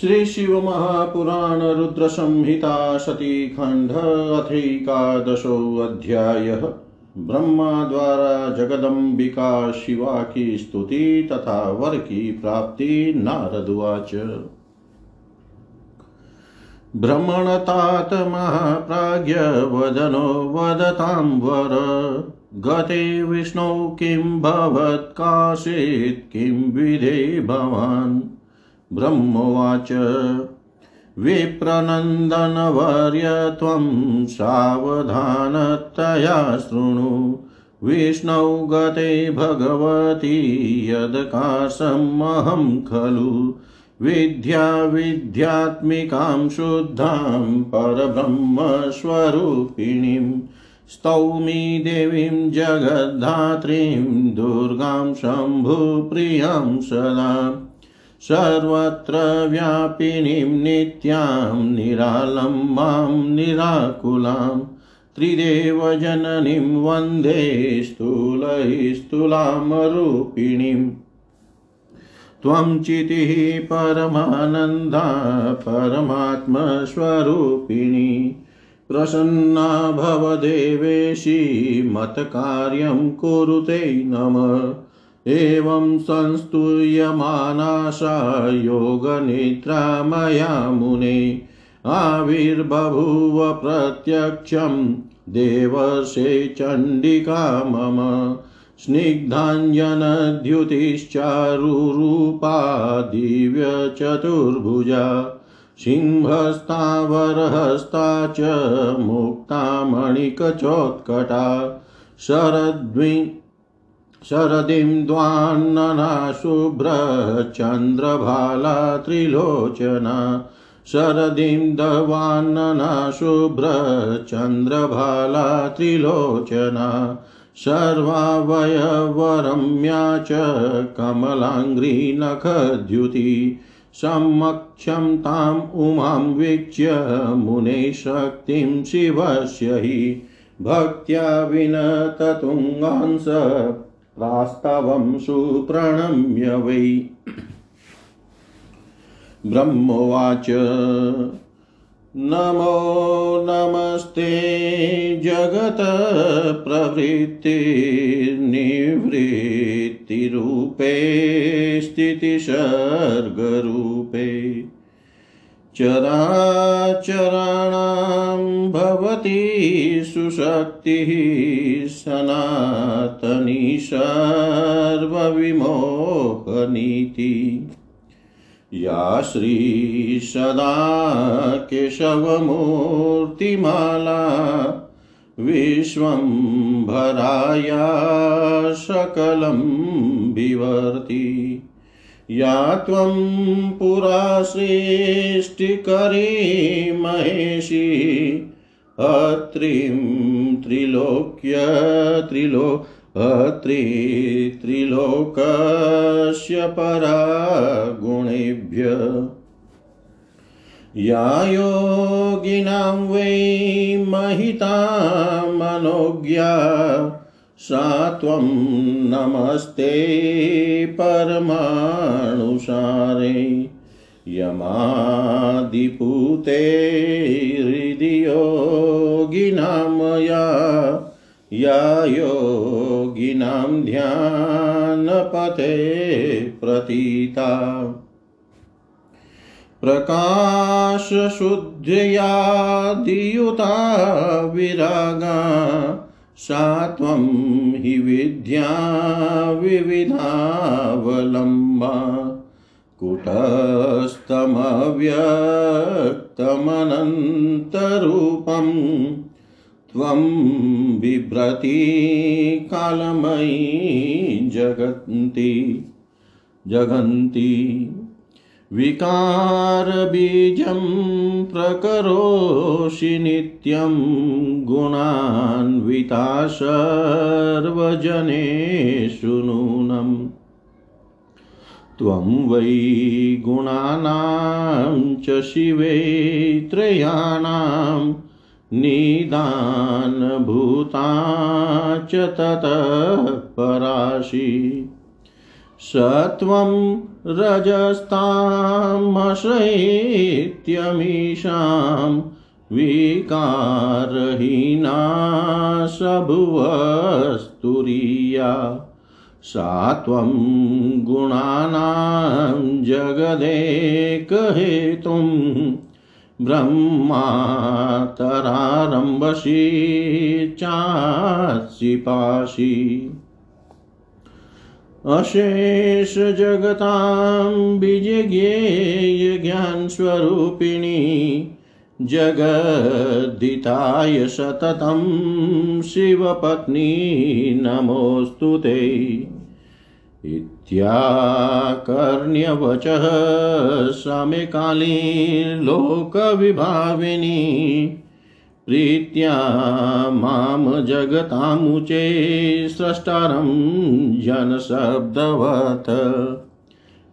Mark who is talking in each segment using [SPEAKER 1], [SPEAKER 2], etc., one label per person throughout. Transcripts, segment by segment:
[SPEAKER 1] श्री शिव महापुराण रुद्र संहिता सती खंड अथैकादशो अध्याय ब्रह्मा द्वारा जगदम्बिका शिवा की स्तुति तथा वर की प्राप्ति नारदुवाच भ्रमणतात महाप्राज्ञ वदनो वदतां वर, गते विष्णौ किं भवत्काशीत् किं विधे भवान्। ब्रह्मोवाच। विप्रनन्दनवर्य त्वं सावधानतया शृणु। विष्णौ गते भगवती यदकाशमहं खलु। विद्या विद्यात्मिकां शुद्धां परब्रह्मस्वरूपिणीं। स्तौमि देवीं जगद्धात्रीं दुर्गां शम्भुप्रियाँ सदा। सर्वत्र व्यापिनीं नित्यां निरालम्बां निराकुलां। त्रिदेवजननीं वंदे स्थूलैस्तुलामरूपिणीम् त्वं चितिः परमानन्दा, परमात्मस्वरूपिणी। प्रसन्ना भवदेवेशी मत्कार्यं कुरुते नमः। एवं संस्तूयमानाशा योगनिद्रा मया मुने आविर्बभूव प्रत्यक्षं देवर्षे चण्डिका मम स्निग्धाञ्जनद्युतिश्चारुरूपा दिव्यचतुर्भुजा सिंहस्तावरहस्ता च मुक्तामणिकचोत्कटा शरद्वि शरदिं द्वान्नना शुभ्रचन्द्रभाला त्रिलोचना। शरदिं दवान्नना शुभ्रचन्द्रभाला त्रिलोचना। सर्वावयवरम्या च कमलाङ्घ्रिनखद्युति। समक्षं ताम् उमां वीक्ष्य मुने शक्तिं शिवस्य हि। भक्त्या विनततुङ्गांस प्रास्तवं सुप्रणम्य वै। ब्रह्मोवाच। नमो नमस्ते जगत्प्रवृत्तिर्निवृत्तिरूपे स्थितिसर्गरूपे। चराचराणां भवति सुशक्तिः सनातनी सर्वविमोहनीति। या श्रीसदा केशवमूर्तिमाला विश्वं भराया सकलं विवर्ति। या त्वं पुरा सृष्टिकरी महेशी अत्रिं त्रिलोक्य त्रिलो अत्रि त्रिलोकस्य परा गुणेभ्य या योगिनां वै महिता मनोज्ञा, सा त्वं नमस्ते परमाणुसारे। यमादिपूते हृदि योगिनां या या योगिनां ध्यानपथे प्रतीता। प्रकाशशुद्ध्या दियुता विरागा सा त्वं हि विद्या विविधावलम्बा। कुटस्थमव्यक्तमनन्तरूपम् त्वं बिभ्रति कालमयी जगन्ति। जगन्ति। विकारबीजं प्रकरोषि नित्यं गुणान्विता सर्वजनेषु नूनम् त्वं वै गुणानां च शिवे त्रयाणां निदानभूता च ततः पराशि। स त्वं रजस्तामश्रयित्यमीषां विकारहीना सबुवस्तुरीया सा त्वं गुणानां जगदेकहेतुं ब्रह्मातरारम्भसि चासि पासि। अशेषजगतां बीजज्ञेयज्ञानस्वरूपिणी जगद्दिताय सततं शिवपत्नी नमोऽस्तु ते। इत्याकर्ण्यवचः साम्यकाली लोकविभाविनी प्रीत्या माँ जगतामुचे स्रष्टारं जनशब्दवत्।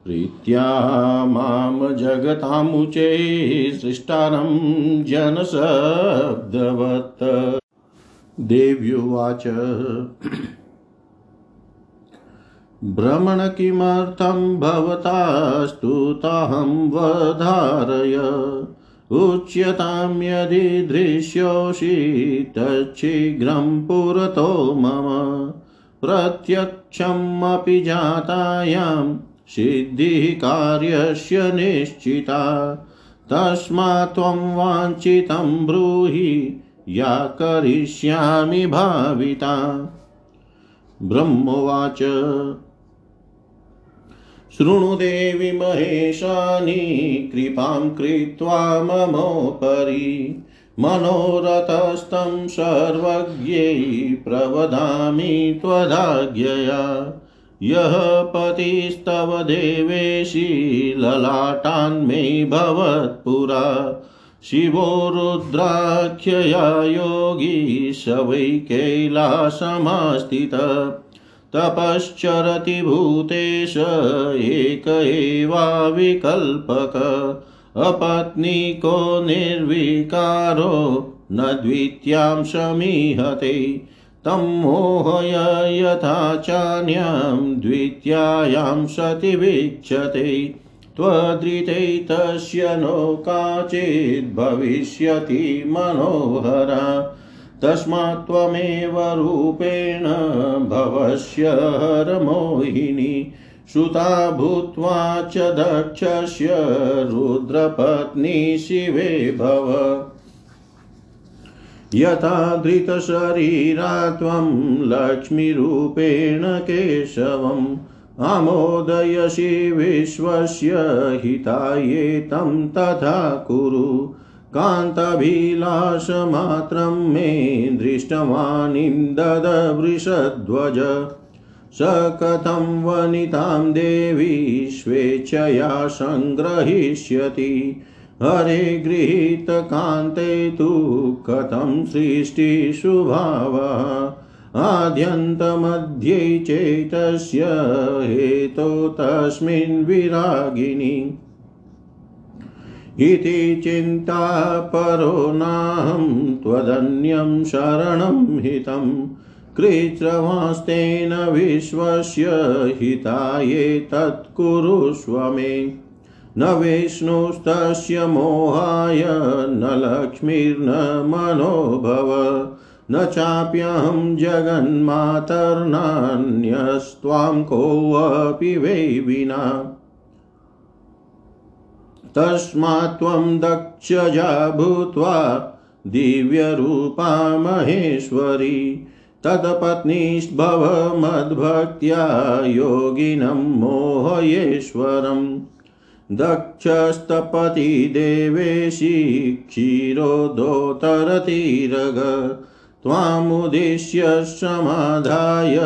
[SPEAKER 1] प्रीत्या माँ जगतामुचे सृष्टारं जनशब्दवत्। देव्युवाच भ्रमण किमर्थं भवतास्तुताहं वधारय। उच्यतां यदि दृश्योषि तच्छीघ्रं पुरतो मम। प्रत्यक्षमपि जातायां सिद्धिः कार्यस्य निश्चिता। तस्मात् त्वं वाञ्छितं ब्रूहि, या करिष्यामि भाविता। ब्रह्मोवाच। शृणु देवि महेशानि कृपां कृत्वा ममोपरि मनोरथस्थं सर्वज्ञै प्रवदामि त्वदाज्ञया। यः पतिस्तव देवेशि ललाटान्मे भवत्पुरा शिवो रुद्राख्यया योगी स वै कैलासमास्थित। तपश्चरति भूतेश एक एवाविकल्पक अपत्नीको निर्विकारो न द्वितीयां समीहते। तं मोहय यथा चान्यां द्वितीयायां सति वीक्षते। त्वदृते तस्य नो काचिद् भविष्यति मनोहरा। तस्मात् त्वमेव रूपेण भवस्य हरमोहिनी सुता भूत्वा च दक्षस्य रुद्रपत्नी शिवे भव। यथा धृतशरीरा त्वं लक्ष्मीरूपेण केशवम् आमोदयसि विश्वस्य हिताये तथा कुरु। कान्ताभिलाषमात्रं मे दृष्टवानिन्ददवृषध्वज स कथं वनितां देवी स्वेच्छया सङ्ग्रहीष्यति। हरे गृहीतकान्ते तु कथं सृष्टिशुभावः आद्यन्तमध्ये चेतस्य हेतो तस्मिन् विरागिणी इति चिन्ता परो नाहं त्वदन्यं शरणं हितं कृच्छ्रवास्तेन विश्वस्य हिताये तत्कुरुष्व मे। न विष्णुस्तस्य मोहाय न लक्ष्मीर्न मनोभव, न चाप्यहं जगन्मातर्नान्यस्त्वां कोऽपि वै विना। तस्मात् त्वं दक्षजा भूत्वा दिव्यरूपा महेश्वरी तत्पत्नीभव मद्भक्त्या योगिनं मोहयेश्वरम्। दक्षस्तपति देवेशि क्षीरोदोतरतीरग त्वामुद्दिश्य समाधाय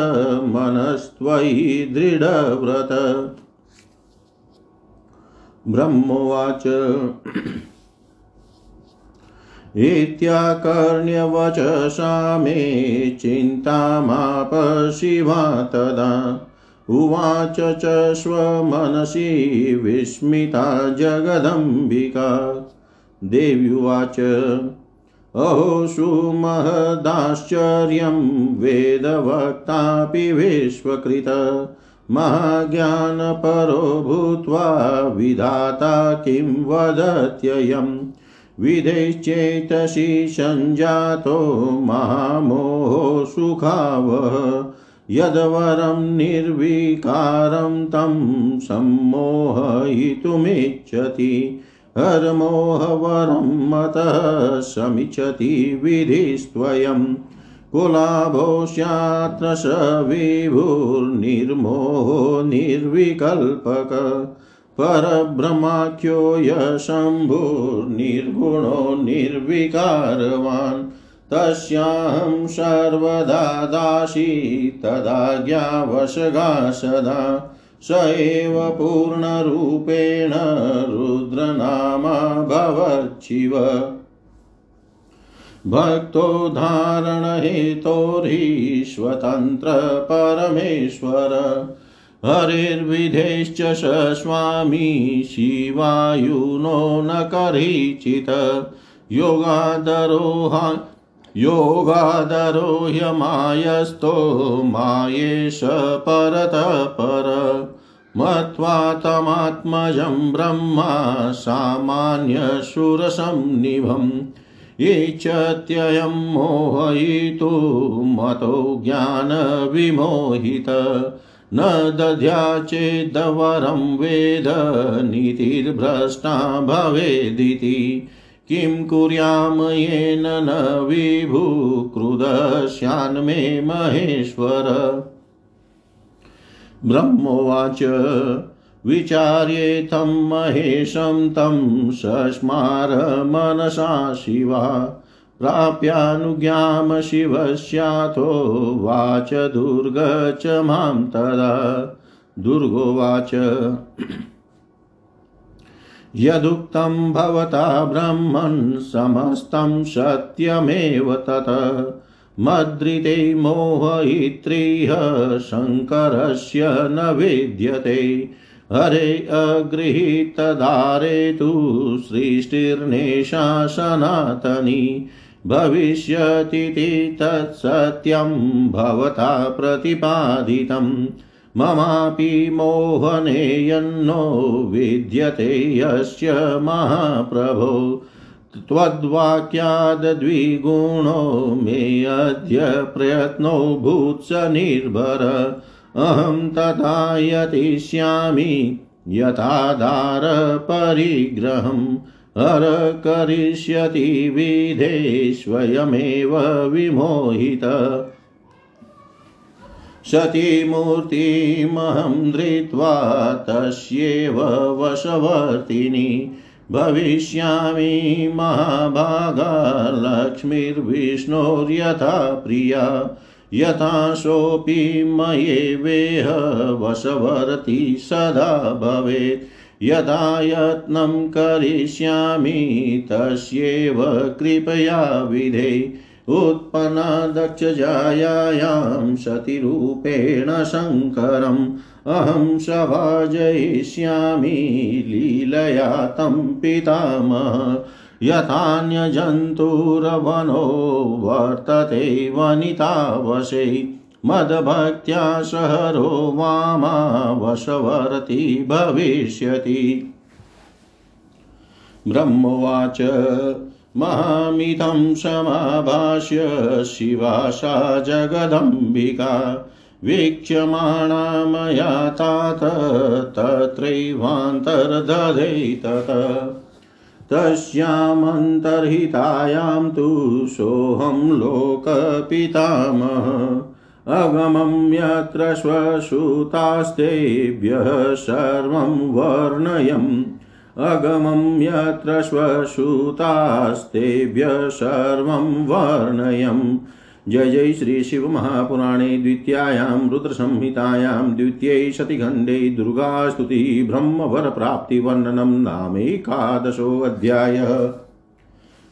[SPEAKER 1] मनस्त्वयि दृढव्रत। ब्रह्मोवाच। इत्याकर्ण्यवचसा मे चिन्तामाप शिवा तदा उवाच च स्वमनसि विस्मिता जगदम्बिका। देव्युवाच, अहो सुमहदाश्चर्यं वेदवक्तापि विश्वकृत। महाज्ञानपरो भूत्वा विधाता किं वदत्ययम् विधेश्चेतसि सञ्जातो महामोहो सुखावः। यद्वरं निर्विकारं तं सम्मोहयितुमिच्छति। हरमोहवरं मतः समिच्छति विधिस्त्वयम्। कुलाभो स्यात्र स विभुर्निर्मोहो निर्विकल्पक, परब्रह्माख्यो य शम्भुर्निर्गुणो निर्विकारवान्। तस्याहं सर्वदा दासी तदाज्ञावशगा सदा स एव पूर्णरूपेण रुद्रनामा भवच्छिव। भक्तोद्धारणहेतोर्हि स्वतन्त्र परमेश्वर हरिर्विधेश्च स स्वामी शिवायुनो न करीचित्। योगादरोहा योगादरो ह्यमायस्तो, मायेश परतः पर मत्वा तमात्मजं ब्रह्मा सामान्यशुरसंनिभम् इच्छत्ययं मोहयितु मतो ज्ञानविमोहित। न दध्या चेदवरं वेद, नीतिर्भ्रष्टा भवेदिति। किं कुर्याम येन न विभुक्रुदस्यान्मे महेश्वर। ब्रह्मोवाच। विचार्येथं महेशं तं सस्मार मनसा शिवा। प्राप्यानुज्ञां शिवस्याथो वाच दुर्ग च माँ तदा। दुर्गोवाच यदुक्तं भवता ब्रह्मन् समस्तं सत्यमेव तत्। मद्रिते मोहयित्रिह शङ्करस्य न विद्यते। हरे अगृहीतधारे तु सृष्टिर्नेशा सनातनी भविष्यतीति तत्सत्यं भवता प्रतिपादितम् ममापि मोहने यन्नो विद्यते यस्य महाप्रभो। त्वद्वाक्याद्विगुणो मे अद्य प्रयत्नो भूत्स निर्भर। अहं तथा यतिष्यामि यथाधारपरिग्रहम् हर करिष्यति विधे स्वयमेव विमोहित। सतीमूर्तिमहं धृत्वा तस्येव वशवर्तिनि। भविष्यामि महाभागा लक्ष्मीर्विष्णोर्यथा प्रिया। यथा सोऽपि मयेवेह वशवर्ती सदा भवेत्। यदा यत्नं करिष्यामि तस्यैव कृपया विधे। उत्पन्ना दक्षजायां सतिरूपेण शङ्करम्। अहं सभाजयिष्यामि लीलया तं पितामह। यथान्यजन्तुरवनो वर्तते वनितावशे। मदभक्त्या सहरो वामावशवर्ती भविष्यति। ब्रह्मोवाच महामितं समाभाष्य शिवाशा जगदम्बिका। वीक्ष्यमाणा मया तात तत्रैवान्तर्दधे तत् तस्यामन्तर्हितायां तु सोऽहं लोकपितामह। अगमं यत्र श्वसुतास्तेभ्यः सर्वं वर्णयम्। अगमं यत्र श्वसुतास्तेभ्यः सर्वं वर्णयम्। जय जय श्री शिव महापुराणे द्वितीयायां रुद्रसंहितायां द्वितीये शतिखण्डे दुर्गास्तुति ब्रह्मवरप्राप्तिवर्णनं नामेकादशोऽध्यायः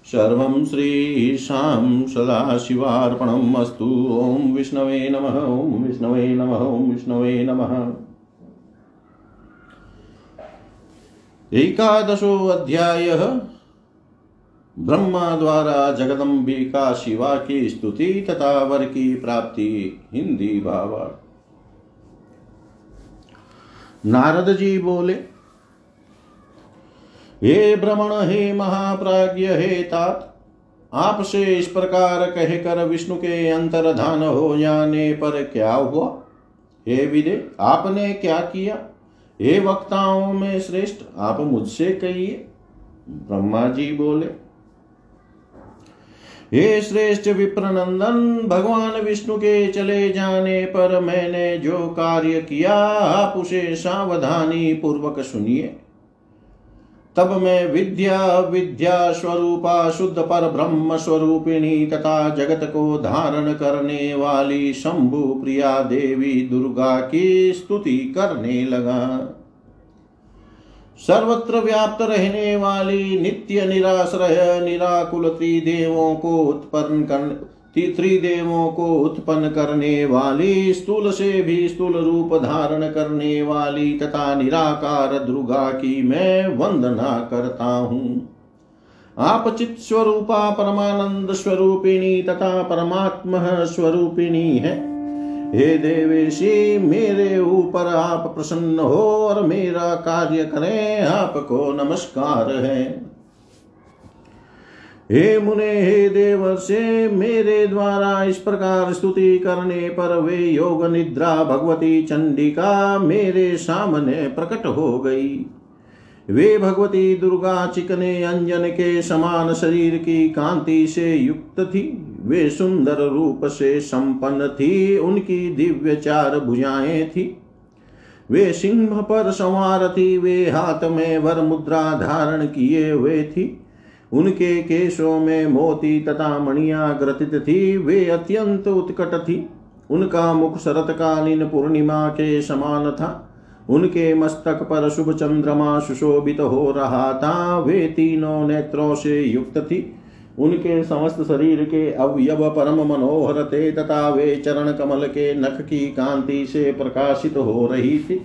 [SPEAKER 1] सर्वं श्रीशां सदाशिवार्पणम् अस्तु। ॐ विष्णवे नमः, ॐ विष्णवे नमः, ॐ विष्णवे नमः। एकादशोऽध्यायः। ब्रह्मा द्वारा जगदम्बिका शिवा की स्तुति तथा वर की प्राप्ति, हिंदी भावार्थ नारद जी बोले, हे भ्रमण हे महाप्राज्य हे तात, आपसे इस प्रकार कहकर विष्णु के अंतर्धान हो जाने पर क्या हुआ? हे विदे, आपने क्या किया? हे वक्ताओं में श्रेष्ठ, आप मुझसे कहिए। ब्रह्मा जी बोले हे श्रेष्ठ विप्रनंदन, भगवान विष्णु के चले जाने पर मैंने जो कार्य किया, आप उसे सावधानी पूर्वक सुनिए। तब मैं विद्या विद्या स्वरूपा, शुद्ध पर ब्रह्म स्वरूपिणी तथा जगत को धारण करने वाली शंभु प्रिया देवी दुर्गा की स्तुति करने लगा। सर्वत्र व्याप्त रहने वाली नित्य निराश्रय निराकुल त्रिदेवों को उत्पन्न कर त्रिदेवों को उत्पन्न करने वाली, स्थूल से भी स्थूल रूप धारण करने वाली तथा निराकार दुर्गा की मैं वंदना करता हूँ। आप चित स्वरूपा परमानंद स्वरूपिणी तथा परमात्मा स्वरूपिणी है। हे देवेशी, मेरे ऊपर आप प्रसन्न हो और मेरा कार्य करें, आपको नमस्कार है। हे मुने, हे देव से मेरे द्वारा इस प्रकार स्तुति करने पर वे योग निद्रा भगवती चंडिका मेरे सामने प्रकट हो गई। वे भगवती दुर्गा चिकने अंजन के समान शरीर की कांति से युक्त थी। वे सुंदर रूप से संपन्न थी, उनकी दिव्य चार भुजाएँ थी। वे सिंह पर संवार थी, वे हाथ में वर मुद्रा धारण किए हुए थी। उनके केशों में मोती तथा मणिया ग्रथित थी, वे अत्यंत उत्कट थी। उनका मुख शरतकालीन पूर्णिमा के समान था। उनके मस्तक पर शुभ चंद्रमा सुशोभित हो रहा था। वे तीनों नेत्रों से युक्त थी। उनके समस्त शरीर के अवयव परम मनोहर थे तथा वे चरण कमल के नख की कांति से प्रकाशित हो रही थी।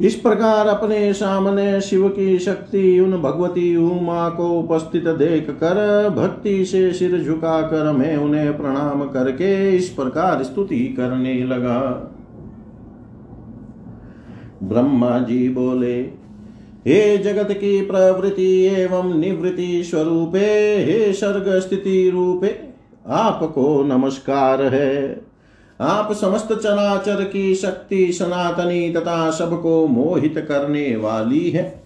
[SPEAKER 1] इस प्रकार अपने सामने शिव की शक्ति उन भगवती उमा को उपस्थित देख कर भक्ति से सिर झुका कर मैं उन्हें प्रणाम करके इस प्रकार स्तुति करने लगा। ब्रह्मा जी बोले हे जगत की प्रवृत्ति एवं निवृत्ति स्वरूपे, हे सर्ग स्थिति रूपे, आपको नमस्कार है। आप समस्त चराचर की शक्ति, सनातनी तथा सबको मोहित करने वाली है।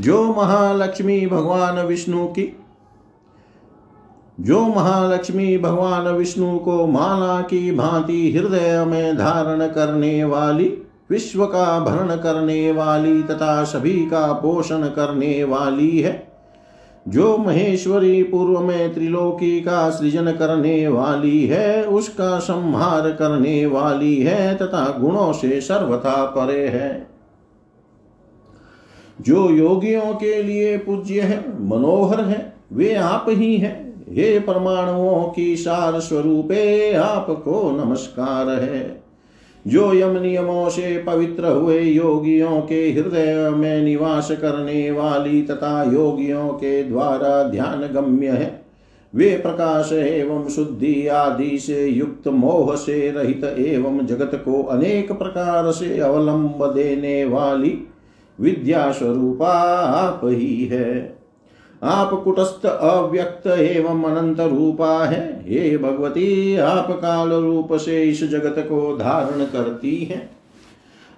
[SPEAKER 1] जो महालक्ष्मी भगवान विष्णु की, जो महालक्ष्मी भगवान विष्णु को माला की भांति हृदय में धारण करने वाली विश्व का भरण करने वाली तथा सभी का पोषण करने वाली है। जो महेश्वरी पूर्व में त्रिलोकी का सृजन करने वाली है, उसका संहार करने वाली है तथा गुणों से सर्वथा परे है। जो योगियों के लिए पूज्य है, मनोहर है, वे आप ही हैं। हे परमाणुओं की सार स्वरूपे, आपको नमस्कार है। जो यम नियमों से पवित्र हुए योगियों के हृदय में निवास करने वाली तथा योगियों के द्वारा ध्यान गम्य है, वे प्रकाश एवं शुद्धि आदि से युक्त मोह से रहित एवं जगत को अनेक प्रकार से अवलंब देने वाली विद्या स्वरूपा आप ही है। आप कुटस्थ अव्यक्त एवं अनंत रूपा है। हे भगवती, आप काल रूप से इस जगत को धारण करती हैं।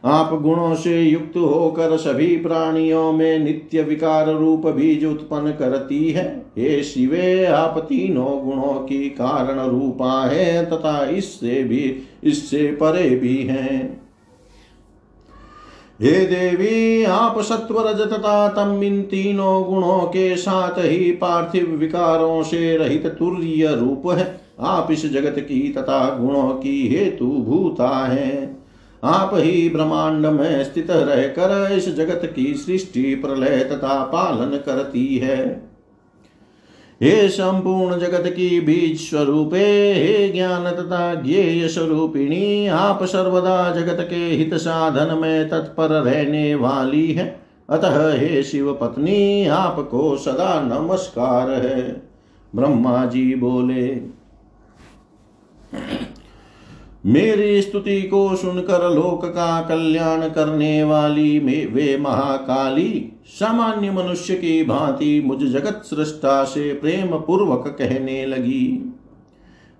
[SPEAKER 1] आप गुणों से युक्त होकर सभी प्राणियों में नित्य विकार रूप बीज उत्पन्न करती है। हे शिवे, आप तीनों गुणों की कारण रूपा है तथा इससे भी, इससे परे भी हैं। हे देवी, आप सत्व रज तथा तम इन तीनों गुणों के साथ ही पार्थिव विकारों से रहित तुर्य रूप है। आप इस जगत की तथा गुणों की हेतु भूता है। आप ही ब्रह्मांड में स्थित रहकर इस जगत की सृष्टि प्रलय तथा पालन करती है। हे संपूर्ण जगत की बीज स्वरूपे, हे ज्ञान तथा ज्ञेय स्वरूपिणी, आप सर्वदा जगत के हित साधन में तत्पर रहने वाली है। अतः हे शिव पत्नी, आपको सदा नमस्कार है। ब्रह्मा जी बोले। मेरी स्तुति को सुनकर लोक का कल्याण करने वाली मे, वे महाकाली, सामान्य मनुष्य की भांति मुझ जगत सृष्टा से प्रेम पूर्वक कहने लगी।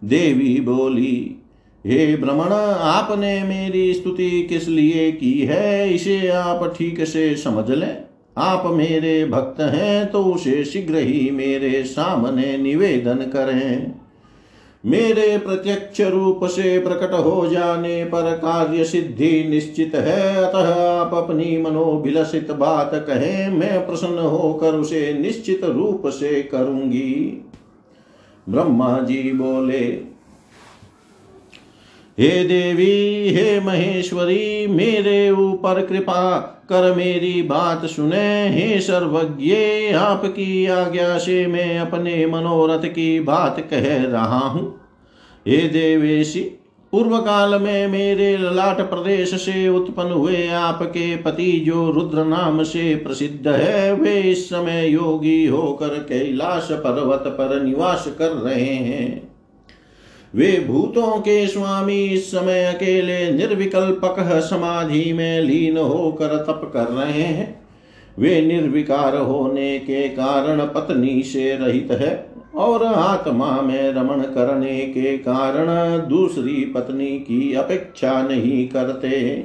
[SPEAKER 1] देवी बोली, हे भ्रमण आपने मेरी स्तुति किस लिए की है? इसे आप ठीक से समझ लें। आप मेरे भक्त हैं तो उसे शीघ्र ही मेरे सामने निवेदन करें। मेरे प्रत्यक्ष रूप से प्रकट हो जाने पर कार्य सिद्धि निश्चित है। अतः आप अपनी मनोभिलषित बात कहें, मैं प्रसन्न होकर उसे निश्चित रूप से करूँगी। ब्रह्मा जी बोले, हे देवी, हे महेश्वरी, मेरे ऊपर कृपा कर मेरी बात सुने। हे सर्वज्ञ, आपकी आज्ञा से मैं अपने मनोरथ की बात कह रहा हूँ। हे देवेशी पूर्व काल में मेरे ललाट प्रदेश से उत्पन्न हुए आपके पति जो रुद्र नाम से प्रसिद्ध है, वे इस समय योगी होकर कैलाश पर्वत पर निवास कर रहे हैं। वे भूतों के स्वामी इस समय अकेले निर्विकल्पक समाधि में लीन होकर तप कर रहे हैं। वे निर्विकार होने के कारण पत्नी से रहित है और आत्मा में रमण करने के कारण दूसरी पत्नी की अपेक्षा नहीं करते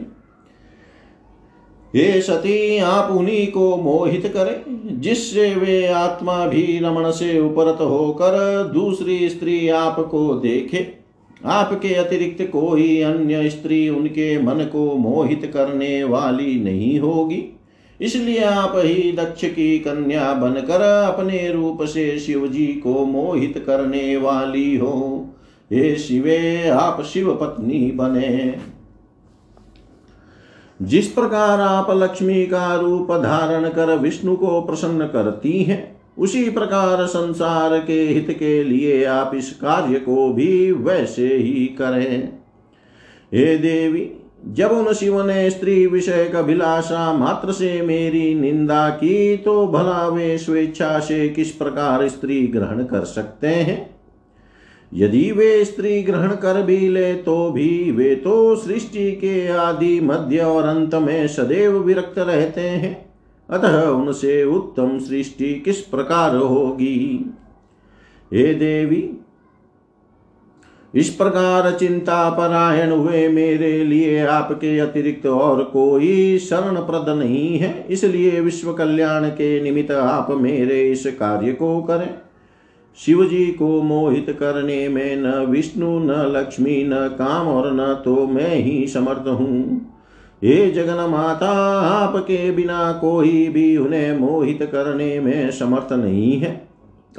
[SPEAKER 1] हे सती आप उन्हीं को मोहित करें, जिससे वे आत्मा भी रमण से उपरत होकर दूसरी स्त्री आपको देखे। आपके अतिरिक्त कोई अन्य स्त्री उनके मन को मोहित करने वाली नहीं होगी। इसलिए आप ही दक्ष की कन्या बनकर अपने रूप से शिव जी को मोहित करने वाली हो। हे शिवे, आप शिव पत्नी बने। जिस प्रकार आप लक्ष्मी का रूप धारण कर विष्णु को प्रसन्न करती हैं, उसी प्रकार संसार के हित के लिए आप इस कार्य को भी वैसे ही करें। हे देवी, जब उन शिव ने स्त्री विषय अभिलाषा मात्र से मेरी निंदा की तो भला वे स्वेच्छा से किस प्रकार स्त्री ग्रहण कर सकते हैं? यदि वे स्त्री ग्रहण कर भी ले तो भी वे तो सृष्टि के आदि मध्य और अंत में सदैव विरक्त रहते हैं। अतः उनसे उत्तम सृष्टि किस प्रकार होगी? हे देवी, इस प्रकार चिंता परायण हुए मेरे लिए आपके अतिरिक्त और कोई शरण प्रद नहीं है। इसलिए विश्व कल्याण के निमित्त आप मेरे इस कार्य को करें। शिव जी को मोहित करने में न विष्णु, न लक्ष्मी, न काम और न तो मैं ही समर्थ हूँ। हे जगन माता आपके बिना कोई भी उन्हें मोहित करने में समर्थ नहीं है।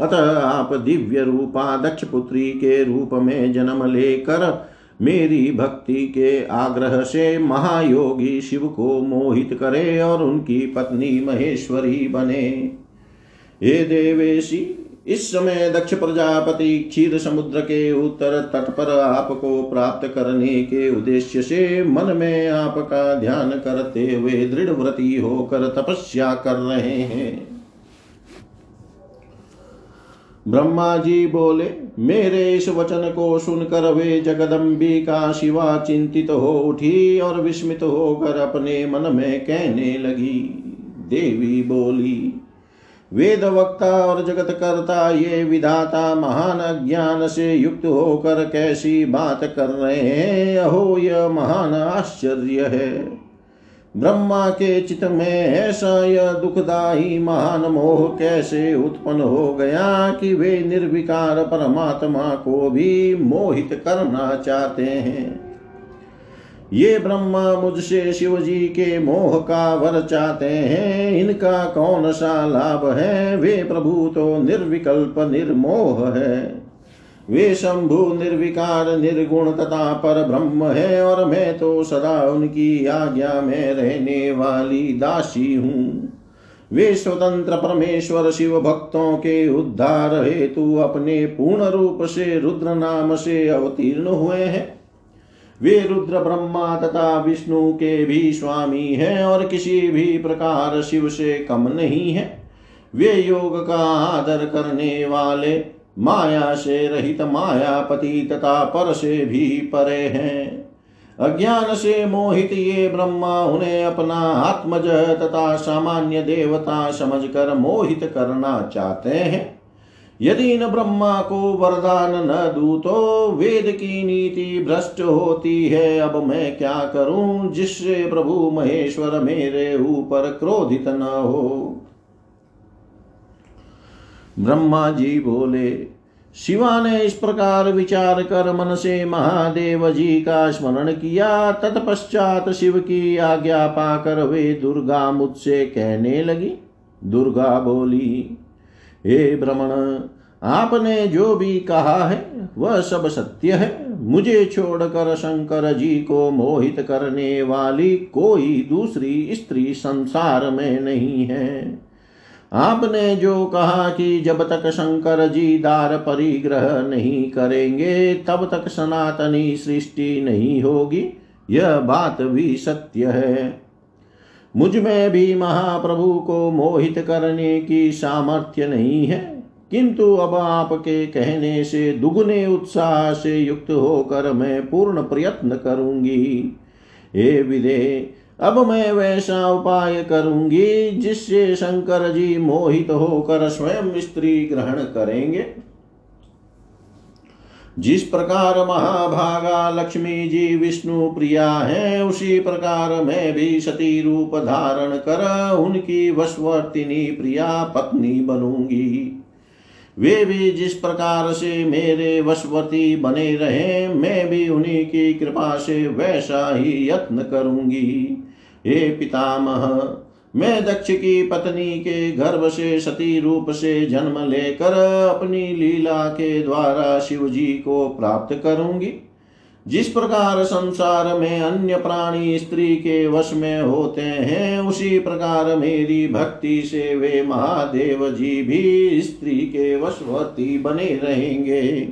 [SPEAKER 1] अतः आप दिव्य रूपा दक्ष पुत्री के रूप में जन्म लेकर मेरी भक्ति के आग्रह से महायोगी शिव को मोहित करे और उनकी पत्नी महेश्वरी बने। हे देवेशी इस समय दक्ष प्रजापति क्षीर समुद्र के उत्तर तट पर आपको प्राप्त करने के उद्देश्य से मन में आपका ध्यान करते हुए दृढ़ व्रति होकर तपस्या कर रहे हैं। ब्रह्मा जी बोले, मेरे इस वचन को सुनकर वे जगदम्बी का शिवा चिंतित हो उठी और विस्मित होकर अपने मन में कहने लगी। देवी बोली वेद वक्ता और जगत करता ये विधाता महान ज्ञान से युक्त होकर कैसी बात कर रहे हैं? अहो, यह महान आश्चर्य है। ब्रह्मा के चित में ऐसा यह दुखदाई महान मोह कैसे उत्पन्न हो गया कि वे निर्विकार परमात्मा को भी मोहित करना चाहते हैं? ये ब्रह्मा मुझसे शिव जी के मोह का वर चाहते हैं। इनका कौन सा लाभ है? वे प्रभु तो निर्विकल्प निर्मोह है। वे शंभु निर्विकार निर्गुण तथा पर ब्रह्म है और मैं तो सदा उनकी आज्ञा में रहने वाली दासी हूँ। वे स्वतंत्र परमेश्वर शिव भक्तों के उद्धार हेतु अपने पूर्ण रूप से रुद्र नाम से अवतीर्ण हुए हैं। वे रुद्र ब्रह्मा तथा विष्णु के भी स्वामी हैं और किसी भी प्रकार शिव से कम नहीं है। वे योग का आदर करने वाले माया से रहित मायापति तथा पर से भी परे हैं। अज्ञान से मोहित ये ब्रह्मा उन्हें अपना आत्मज तथा सामान्य देवता समझकर मोहित करना चाहते हैं। यदि न ब्रह्मा को वरदान न दू तो वेद की नीति भ्रष्ट होती है। अब मैं क्या करूँ जिससे प्रभु महेश्वर मेरे ऊपर क्रोधित न हो? ब्रह्मा जी बोले, शिवा ने इस प्रकार विचार कर मन से महादेव जी का स्मरण किया। तत्पश्चात शिव की आज्ञा पाकर वे दुर्गा मुझसे कहने लगी। दुर्गा बोली हे भ्रमण आपने जो भी कहा है, वह सब सत्य है। मुझे छोड़कर शंकर जी को मोहित करने वाली कोई दूसरी स्त्री संसार में नहीं है। आपने जो कहा कि जब तक शंकर जी दार परिग्रह नहीं करेंगे, तब तक सनातनी सृष्टि नहीं होगी, यह बात भी सत्य है। मुझमें भी महाप्रभु को मोहित करने की सामर्थ्य नहीं है। किंतु अब आपके कहने से, दुगुने उत्साह से युक्त होकर मैं पूर्ण प्रयत्न करूँगी। हे विदे, अब मैं वैसा उपाय करूँगी जिससे शंकर जी मोहित होकर स्वयं स्त्री ग्रहण करेंगे। जिस प्रकार महाभागा लक्ष्मी जी विष्णु प्रिया है, उसी प्रकार मैं भी सती रूप धारण कर उनकी वशवर्तिनी प्रिया पत्नी बनूँगी। वे भी जिस प्रकार से मेरे वशवर्ती बने रहे, मैं भी उन्हीं की कृपा से वैसा ही यत्न करूँगी। हे पितामह मैं दक्ष की पत्नी के गर्भ से सती रूप से जन्म लेकर अपनी लीला के द्वारा शिव जी को प्राप्त करूँगी। जिस प्रकार संसार में अन्य प्राणी स्त्री के वश में होते हैं, उसी प्रकार मेरी भक्ति से वे महादेव जी भी स्त्री के वशवर्ती बने रहेंगे।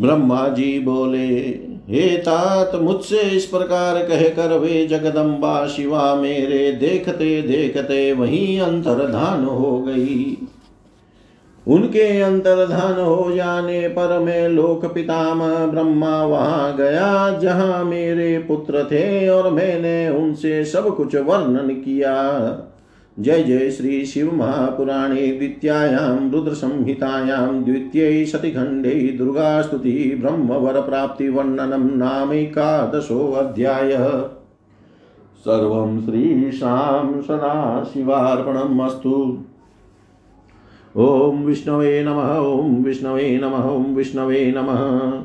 [SPEAKER 1] ब्रह्मा जी बोले हे तात, मुझसे इस प्रकार कहकर वे जगदम्बा शिवा मेरे देखते देखते वहीं अंतर्धान हो गई। उनके अंतर्धान हो जाने पर मैं लोक पितामह ब्रह्मा वहाँ गया, जहाँ मेरे पुत्र थे और मैंने उनसे सब कुछ वर्णन किया। जय जय श्री शिव महापुराणे द्वितीयायां रुद्र संहितायां द्वितीय सतिखण्डे दुर्गास्तुति ब्रह्मवर प्राप्ति वर्णनम नामैकादशोऽध्यायः सर्वं श्रीशां सदाशिवार्पणम् अस्तु। ॐ विष्णवे नमः, ॐ विष्णवे नमः, ॐ विष्णवे नमः।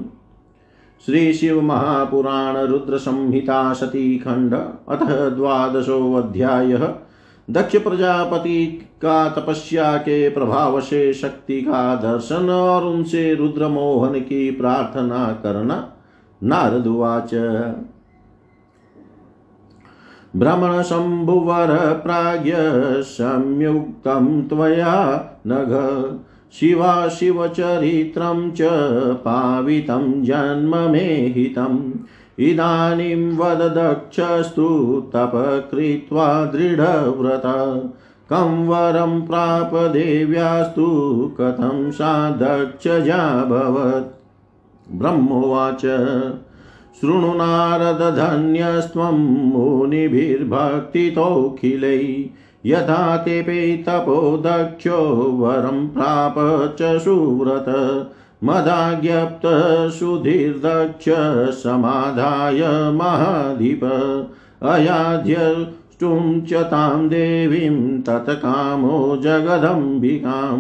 [SPEAKER 1] श्री शिव महापुराण रुद्र संहिता सती खंड अतः द्वादशोऽध्यायः दक्ष प्रजापति का तपस्या के प्रभाव से शक्ति का दर्शन और उनसे रुद्र मोहन की प्रार्थना करना नारदुवाच भ्रमण शम्भुवर प्राज्ञ संयुक्तं त्वया नघ। शिवा शिवचरित्रं च पावितं जन्म मे इदानीं वद दक्षस्तु तप कृत्वा दृढव्रत। कं वरं प्राप देव्यास्तु, कथं सा दक्षजाभवत् ब्रह्मोवाच, शृणु नारदधन्यस्त्वं मुनिभिर्भक्तितोऽखिलै। यथा तेपे तपो दक्षो वरं प्राप च सुव्रत मदाज्ञप्तसुधीर्दक्ष समाधाय महाधिप अयाध्यष्टुं च तां देवीं तत्कामो जगदम्बिकां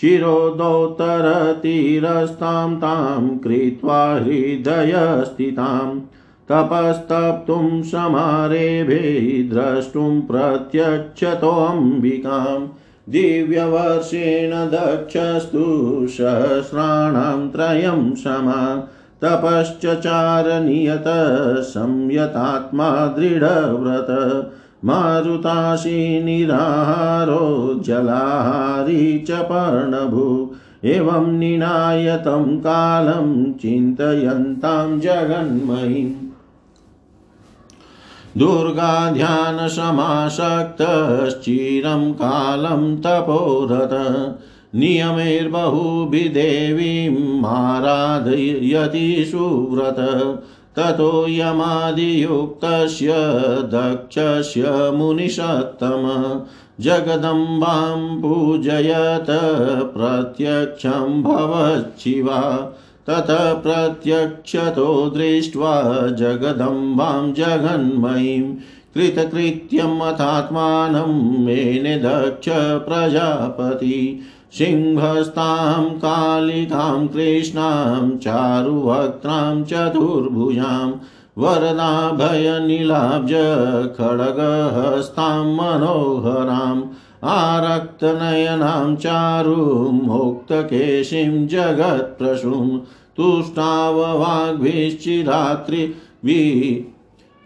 [SPEAKER 1] शिरोदोत्तरतीरस्तां तां कृत्वा हृदयस्थितां तपस्तप्तुं समारेभे द्रष्टुं प्रत्यक्षतोऽम्बिकाम् दिव्यवर्षेण दक्षस्तु सहस्राणां त्रयं समा। तपश्चचार संयतात्मा दृढव्रत। मारुताशी निराहारो जलाहारी च पर्णभु। एवं निनायतं कालं चिन्तयन्तां जगन्मयीम् दुर्गाध्यानसमासक्तश्चिरं कालं तपोरत नियमैर्बहुभिदेवीमाराधयति सुव्रत। ततो यमादियुक्तस्य दक्षस्य मुनिषत्तम जगदम्बां पूजयत प्रत्यक्षं भवच्छिवा ततः प्रत्यक्षतो दृष्ट्वा जगदम्बां जगन्मयीं कृतकृत्यमथात्मानं मेने दक्ष प्रजापति। सिंहस्तां, कालिकां, कृष्णां, चारुवक्त्रां, चतुर्भुजां, वरदाभयनीलाब्ज, खड्गहस्तां मनोहराम् आरक्तनयनां चारुमुक्तकेशीं जगत्प्रसूं तुष्टाववाग्भिश्चिरात्रिभि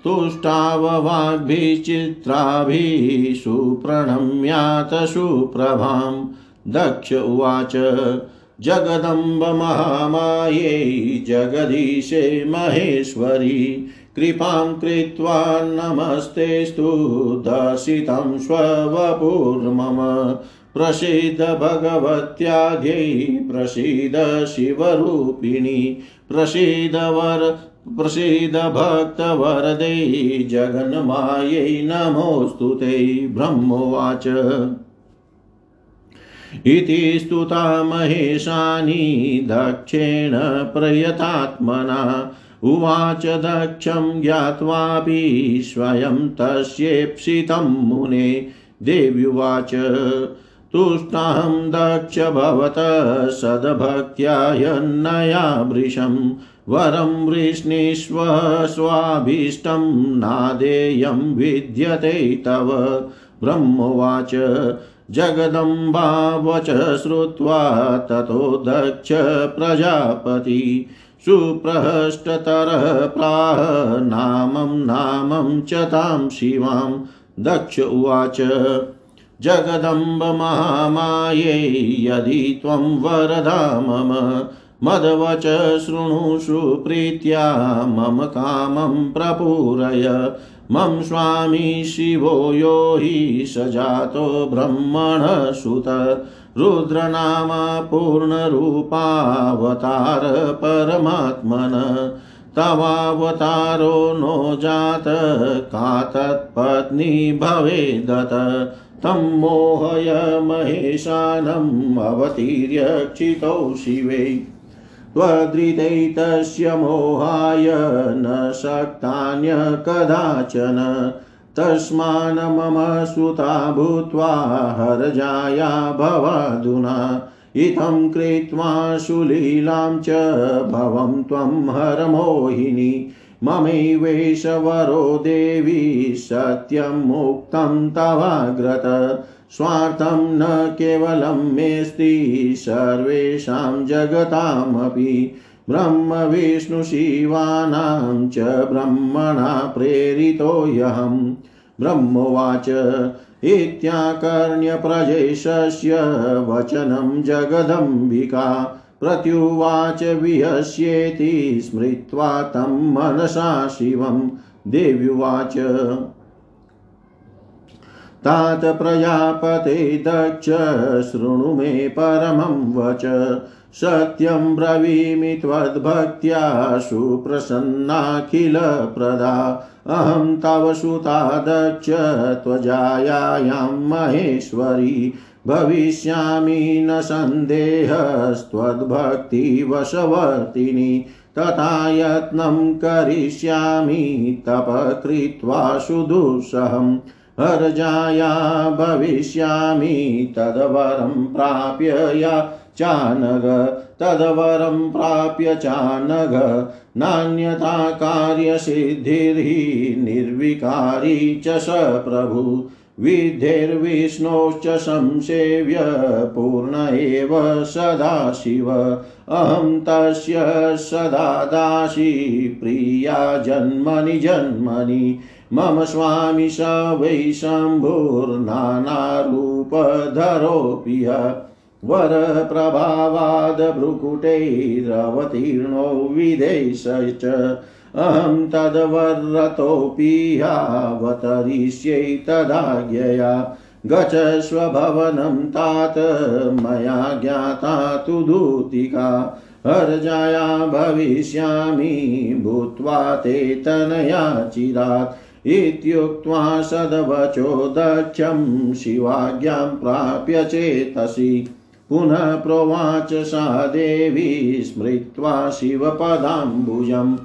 [SPEAKER 1] तुष्टाववाग्भिश्चित्राभिः सुप्रणम्यात सुप्रभां। दक्ष उवाच जगदम्ब महामाये जगदीशे महेश्वरी कृपां कृत्वा नमस्तेस्तु दर्शितं स्ववपुर्मम। प्रसीद भगवत्याद्यै प्रसीद शिवरूपिणी प्रसीद वर प्रसीद भक्तवरदे, जगन्मायै नमोऽस्तु ते ब्रह्मोवाच। इति स्तुता महेशानि दक्षेण प्रयतात्मना उवाच दक्षं ज्ञात्वापि स्वयं तस्येप्सितं मुने। देव्युवाच तुष्टाहं दक्ष भवतः सद्भक्त्या यन्नया वृशं वरं वृष्णीष्व स्वाभीष्टं नादेयं विद्यते तव। ब्रह्मोवाच, जगदम्बावच श्रुत्वा ततो दक्ष प्रजापति। सुप्रहष्टतरः प्राह नामं नामं च तां शिवां। दक्ष उवाच जगदम्ब महामाये यदि त्वं वरदा मम, मदवच शृणुषु प्रीत्या मम कामं प्रपूरय। मम स्वामी शिवो यो हि सजातो ब्रह्मणः सुत रुद्रनामा पूर्णरूपावतार परमात्मन। तवावतारो नो जात, का तत्पत्नी भवेदत तं मोहय महेशानम् अवतीर्य शिवे। त्वदृतैतस्य मोहाय न शक्तान्य कदाचन तस्मान् मम सुता भूत्वा हरजाया भवाधुना। इत्थं कृत्वा सुलीलां च भवं त्वं हरमोहिनी। ममैवेश वरो देवी सत्यं मुक्तं तवाग्रत। स्वार्थं न केवलं मेऽस्ति, सर्वेषां जगतामपि। ब्रह्मविष्णुशिवानां च ब्रह्मणा प्रेरितोऽयहम् ब्रह्मोवाच इत्याकर्ण्यप्रजेशस्य वचनं जगदम्बिका। प्रत्युवाच विहस्येति स्मृत्वा तं मनसा शिवं देव्युवाच तात प्रजापते दक्ष शृणु मे परमं वच। सत्यं ब्रवीमि त्वद्भक्त्या, सुप्रसन्नाखिलप्रदा। अहं तव सुता दक्ष त्वजायायां महेश्वरी। भविष्यामि न सन्देहस्त्वद्भक्तिवशवर्तिनि। तथा यत्नं करिष्यामि, तप कृत्वा सुदुःसहम्। हर्जाया भविष्यामि तद्वरं प्राप्य या चानग तद्वरं प्राप्य चानग नान्यथा कार्यसिद्धिर्हि निर्विकारी च स प्रभु। विद्धेर्विष्णोश्च संसेव्य पूर्ण एव सदाशिव अहं तस्य सदा दासी, प्रिया जन्मनि जन्मनि। मम स्वामी स वै शम्भुर्नानारूपधरोऽपि वरप्रभावाद्भ्रुकुटैरवतीर्णो विदेश च। अहं तद्वर्रतोऽपि यावतरिष्यै तदाज्ञया। गच स्वभवनं तात मया ज्ञाता तु दूतिका। हर्जाया भविष्यामि भूत्वा ते तनया चिरात्। इत्युक्त्वा सदवचो दक्षं शिवाज्ञां प्राप्य चेतसि। पुनः प्रोवाच सा देवी स्मृत्वा शिवपदाम्बुजम्।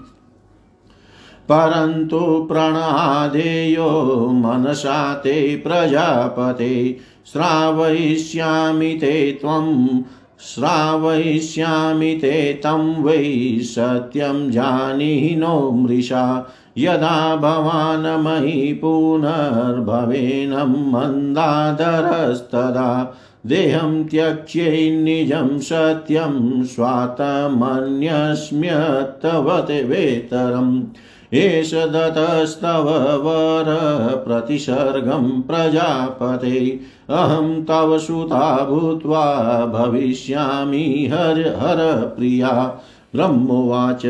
[SPEAKER 1] परन्तु प्रणादेयो मनसा ते प्रजापते। श्रावयिष्यामि ते त्वं, श्रावयिष्यामि ते तं वै सत्यं जानीनो मृषा। यदा भवान् मयि पुनर्भवेनं मन्दादरस्तदा, देहं त्यक्ष्यै निजं सत्यं स्वातमन्यस्म्यत्तवत् एष दतस्तव वर प्रतिसर्गं प्रजापते। अहं तव सुता भूत्वा भविष्यामि हर हर प्रिया। ब्रह्मोवाच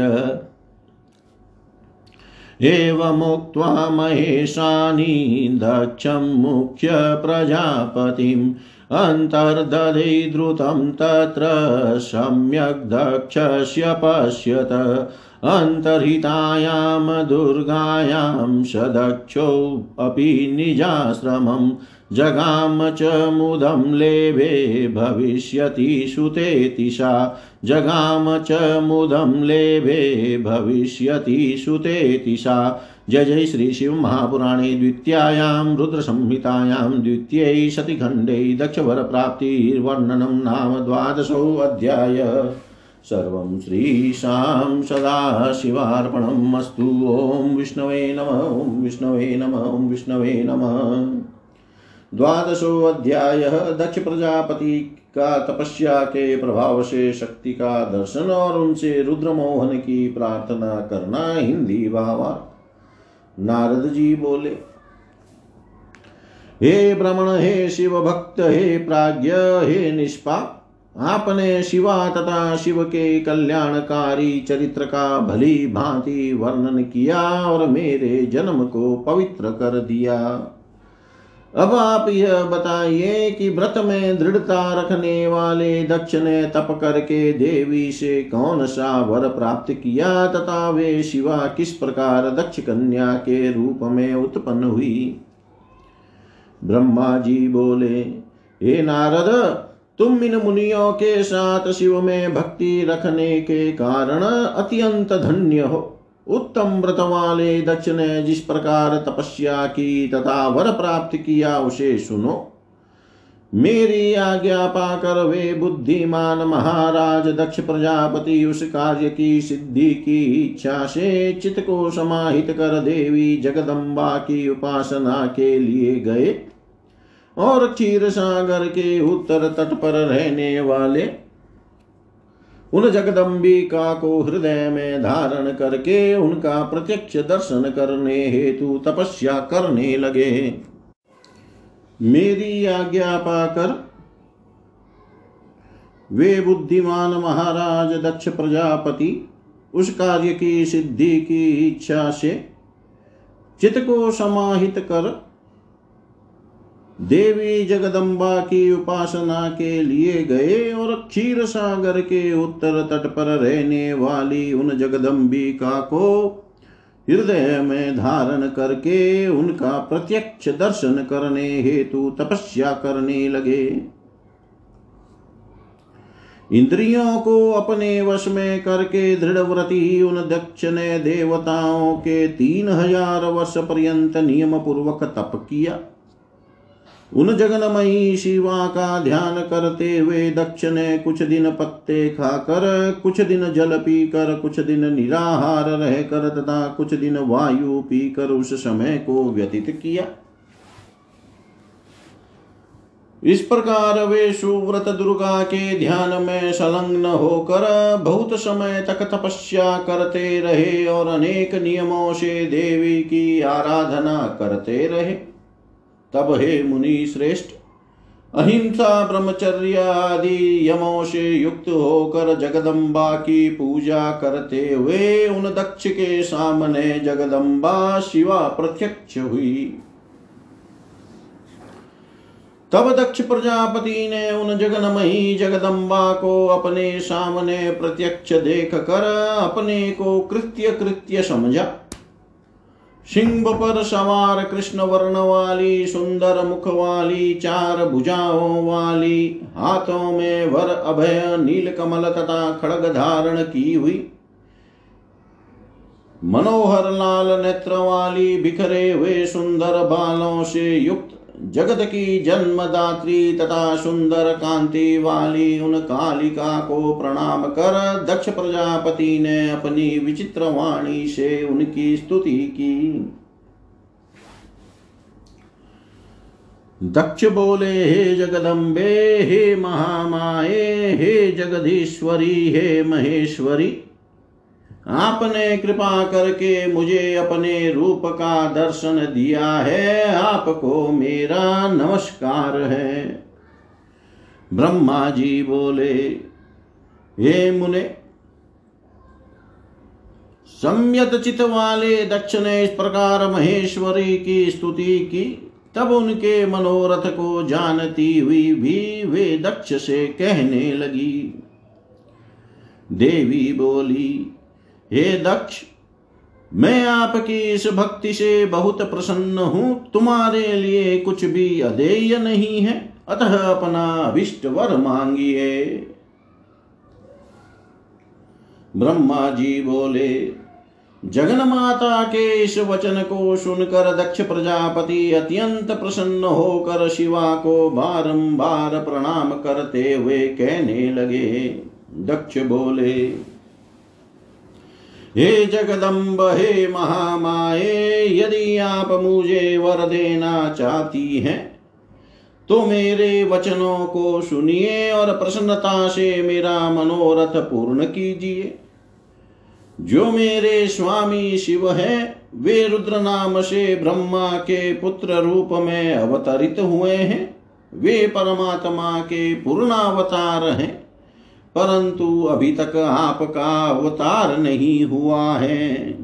[SPEAKER 1] एवमुक्त्वा महेशानि दक्षं मुख्यप्रजापतिम् अन्तर्दधे द्रुतं तत्र सम्यग् दक्षस्य पश्यत। अन्तर्हितायां दुर्गायां सदक्षोऽपि निजाश्रमं जगाम च मुदं लेभे भविष्यति सुतेतिशा जगाम च मुदं लेभे भविष्यति सुतेतिशा जय जय श्री शिव महापुराणे द्वितीयायां रुद्रसंहितायां द्वितीये शतिखण्डे दक्षवरप्राप्तिर्वर्णनं नाम द्वादशोऽध्याय सर्वं श्रीशां सदाशिवार्पणम् अस्तु। ॐ विष्णवे नम, ॐ विष्णवे नम, ॐ विष्णवे नमः। द्वादशोऽध्यायः दक्ष प्रजापति का तपस्या के प्रभाव से शक्ति का दर्शन और उनसे रुद्र मोहन की प्रार्थना करना हिंदी भावा नारद जी बोले, हे ब्रह्मण, हे शिव भक्त हे प्राज्ञ, हे निष्पाप, आपने शिवा तथा शिव के कल्याणकारी चरित्र का भली भांति वर्णन किया और मेरे जन्म को पवित्र कर दिया। अब आप यह बताइए कि व्रत में दृढ़ता रखने वाले दक्ष ने तप करके देवी से कौन सा वर प्राप्त किया तथा वे शिवा किस प्रकार दक्ष कन्या के रूप में उत्पन्न हुई? ब्रह्मा जी बोले, हे नारद, तुम इन मुनियों के साथ शिव में भक्ति रखने के कारण अत्यंत धन्य हो। उत्तम व्रत वाले दक्ष ने जिस प्रकार तपस्या की तथा वर प्राप्त किया, उसे सुनो। मेरी आज्ञा पाकर वे बुद्धिमान महाराज, दक्ष प्रजापति, उस कार्य की सिद्धि की इच्छा से चित्त को समाहित कर देवी जगदम्बा की उपासना के लिए गए और क्षीर सागर के उत्तर तट पर रहने वाले उन जगदम्बिका को हृदय में धारण करके उनका प्रत्यक्ष दर्शन करने हेतु तपस्या करने लगे। मेरी आज्ञा पाकर वे बुद्धिमान महाराज, दक्ष प्रजापति, उस कार्य की सिद्धि की इच्छा से चित्त को समाहित कर देवी जगदम्बा की उपासना के लिए गए और क्षीर सागर के उत्तर तट पर रहने वाली उन जगदम्बिका को हृदय में धारण करके उनका प्रत्यक्ष दर्शन करने हेतु तपस्या करने लगे। इंद्रियों को अपने वश में करके दृढ़ व्रति उन दक्ष ने देवताओं के तीन हज़ार वर्ष पर्यंत नियम पूर्वक तप किया। उन जगनमयी शिवा का ध्यान करते हुए दक्ष ने कुछ दिन पत्ते खाकर, कुछ दिन जल पीकर, कुछ दिन निराहार रहकर, तथा कुछ दिन वायु पीकर उस समय को व्यतीत किया। इस प्रकार वे सुव्रत दुर्गा के ध्यान में संलग्न होकर बहुत समय तक तपस्या करते रहे और अनेक नियमों से देवी की आराधना करते रहे। तब हे मुनि श्रेष्ठ, अहिंसा, ब्रह्मचर्य आदि यमों से युक्त होकर जगदम्बा की पूजा करते हुए उन दक्ष के सामने जगदम्बा शिवा प्रत्यक्ष हुई। तब दक्ष प्रजापति ने उन जगनमयी जगदम्बा को अपने सामने प्रत्यक्ष देख कर अपने को कृत्य कृत्य समझा। सिंह पर सवार कृष्ण वर्ण वाली सुंदर मुख वाली चार भुजाओं वाली हाथों में वर अभय नील कमल तथा खड़ग धारण की हुई मनोहर लाल नेत्र वाली बिखरे हुए सुंदर बालों से युक्त जगत की जन्मदात्री तथा सुंदर कांति वाली उन कालिका को प्रणाम कर दक्ष प्रजापति ने अपनी विचित्र वाणी से उनकी स्तुति की। दक्ष बोले, हे जगदम्बे, हे महामाए हे जगदीश्वरी, हे महेश्वरी आपने कृपा करके मुझे अपने रूप का दर्शन दिया है। आपको मेरा नमस्कार है। ब्रह्मा जी बोले, हे मुने, सम्यत चित वाले दक्ष ने इस प्रकार महेश्वरी की स्तुति की, तब उनके मनोरथ को जानती हुई भी वे दक्ष से कहने लगी। देवी बोली हे दक्ष, मैं आपकी इस भक्ति से बहुत प्रसन्न हूँ। तुम्हारे लिए कुछ भी अधेय नहीं है। अतः अपना अभिष्ट वर मांगिए। ब्रह्मा जी बोले, जगन माता के इस वचन को सुनकर दक्ष प्रजापति अत्यंत प्रसन्न होकर शिवा को बारंबार प्रणाम करते हुए कहने लगे। दक्ष बोले हे जगदम्ब, हे महामाए यदि आप मुझे वर देना चाहती हैं तो मेरे वचनों को सुनिए और प्रसन्नता से मेरा मनोरथ पूर्ण कीजिए। जो मेरे स्वामी शिव है, वे रुद्र नाम से ब्रह्मा के पुत्र रूप में अवतरित हुए हैं। वे परमात्मा के पूर्णावतार हैं। परंतु अभी तक आपका अवतार नहीं हुआ है।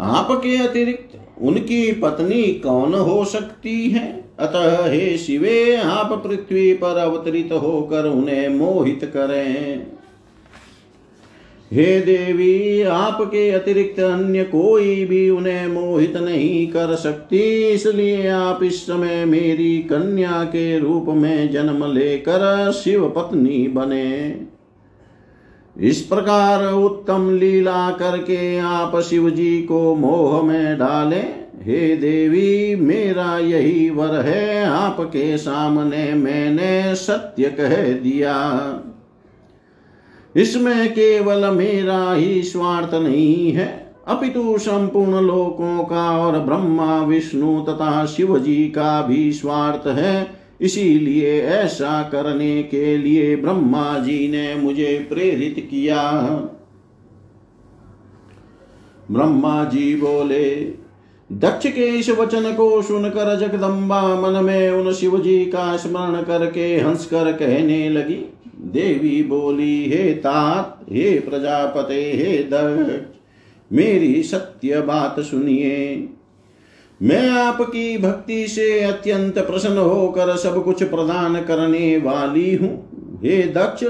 [SPEAKER 1] आपके अतिरिक्त उनकी पत्नी कौन हो सकती है? अतः हे शिवे, आप पृथ्वी पर अवतरित होकर उन्हें मोहित करें। हे देवी, आपके अतिरिक्त अन्य कोई भी उन्हें मोहित नहीं कर सकती, इसलिए आप इस समय मेरी कन्या के रूप में जन्म लेकर शिव पत्नी बने। इस प्रकार उत्तम लीला करके आप शिव जी को मोह में डाले। हे देवी, मेरा यही वर है, आपके सामने मैंने सत्य कह दिया। इसमें केवल मेरा ही स्वार्थ नहीं है। अपितु संपूर्ण लोकों का और ब्रह्मा, विष्णु तथा शिव जी का भी स्वार्थ है। इसीलिए ऐसा करने के लिए ब्रह्मा जी ने मुझे प्रेरित किया। ब्रह्मा जी बोले, दक्ष के इस वचन को सुनकर जगदम्बा मन में उन शिव जी का स्मरण करके हंसकर कहने लगी देवी बोली, हे तात, हे प्रजापते, हे दक्ष मेरी सत्य बात सुनिए। मैं आपकी भक्ति से अत्यंत प्रसन्न होकर सब कुछ प्रदान करने वाली हूँ। हे दक्ष,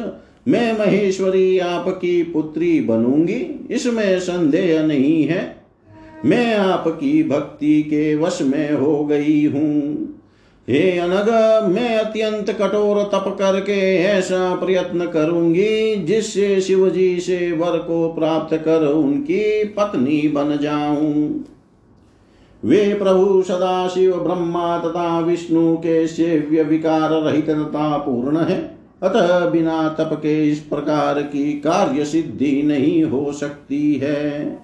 [SPEAKER 1] मैं महेश्वरी आपकी पुत्री बनूँगी, इसमें संदेह नहीं है। मैं आपकी भक्ति के वश में हो गई हूँ। हे अनग मैं अत्यंत कठोर तप करके ऐसा प्रयत्न करूँगी, जिससे शिव जी से वर को प्राप्त कर उनकी पत्नी बन जाऊँ। वे प्रभु सदा शिव ब्रह्मा तथा विष्णु के सेव्य विकार रहित तथा पूर्ण है, अतः बिना तप के इस प्रकार की कार्य सिद्धि नहीं हो सकती है।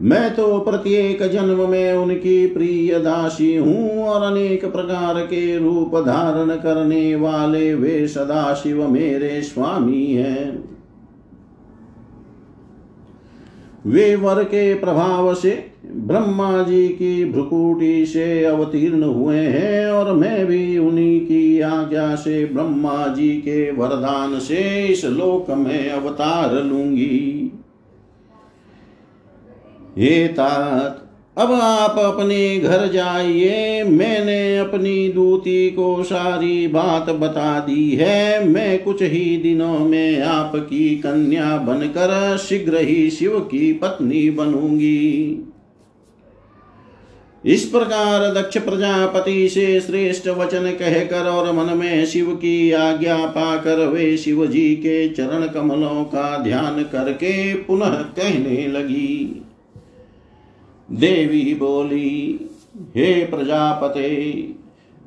[SPEAKER 1] मैं तो प्रत्येक जन्म में उनकी प्रिय दासी हूँ और अनेक प्रकार के रूप धारण करने वाले वे सदा शिव मेरे स्वामी हैं। वे वर के प्रभाव से, ब्रह्मा जी की भ्रुकुटी से अवतीर्ण हुए हैं और मैं भी उन्हीं की आज्ञा से ब्रह्मा जी के वरदान से इस लोक में अवतार लूँगी। हे तात, अब आप अपने घर जाइए। मैंने अपनी दूती को सारी बात बता दी है। मैं कुछ ही दिनों में आपकी कन्या बनकर शीघ्र ही शिव की पत्नी बनूँगी। इस प्रकार दक्ष प्रजापति से श्रेष्ठ वचन कहकर और मन में शिव की आज्ञा पाकर वे शिव जी के चरण कमलों का ध्यान करके पुनः कहने लगी। देवी बोली, हे प्रजापते,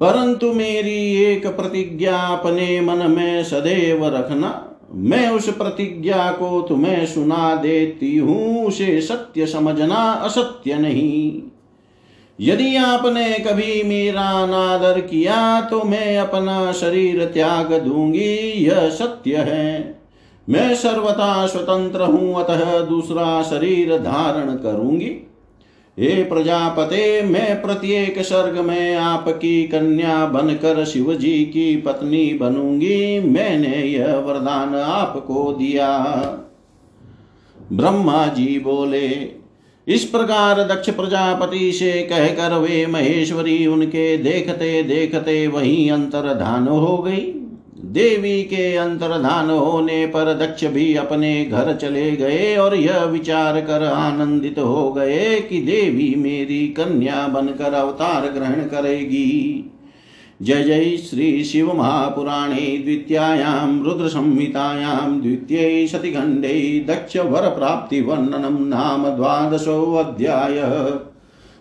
[SPEAKER 1] परंतु मेरी एक प्रतिज्ञा अपने मन में सदैव रखना, मैं उस प्रतिज्ञा को तुम्हें सुना देती हूँ, उसे सत्य समझना असत्य नहीं। यदि आपने कभी मेरा अनादर किया तो मैं अपना शरीर त्याग दूँगी, यह सत्य है। मैं सर्वथा स्वतंत्र हूँ, अतः दूसरा शरीर धारण करूँगी। हे प्रजापते, मैं प्रत्येक सर्ग में आपकी कन्या बनकर शिव जी की पत्नी बनूँगी। मैंने यह वरदान आपको दिया। ब्रह्मा जी बोले, इस प्रकार दक्ष प्रजापति से कहकर वे महेश्वरी उनके देखते देखते वहीं अंतर्धान हो गई। देवी के अंतर्धान होने पर दक्ष भी अपने घर चले गए और यह विचार कर आनंदित हो गए कि देवी मेरी कन्या बनकर अवतार ग्रहण करेगी। जय जय श्री शिव महापुराणे द्वितीयायां रुद्रसंहितायां द्वितीये सतिखण्डे दक्षवरप्राप्तिवर्णनं नाम द्वादशोऽध्याय।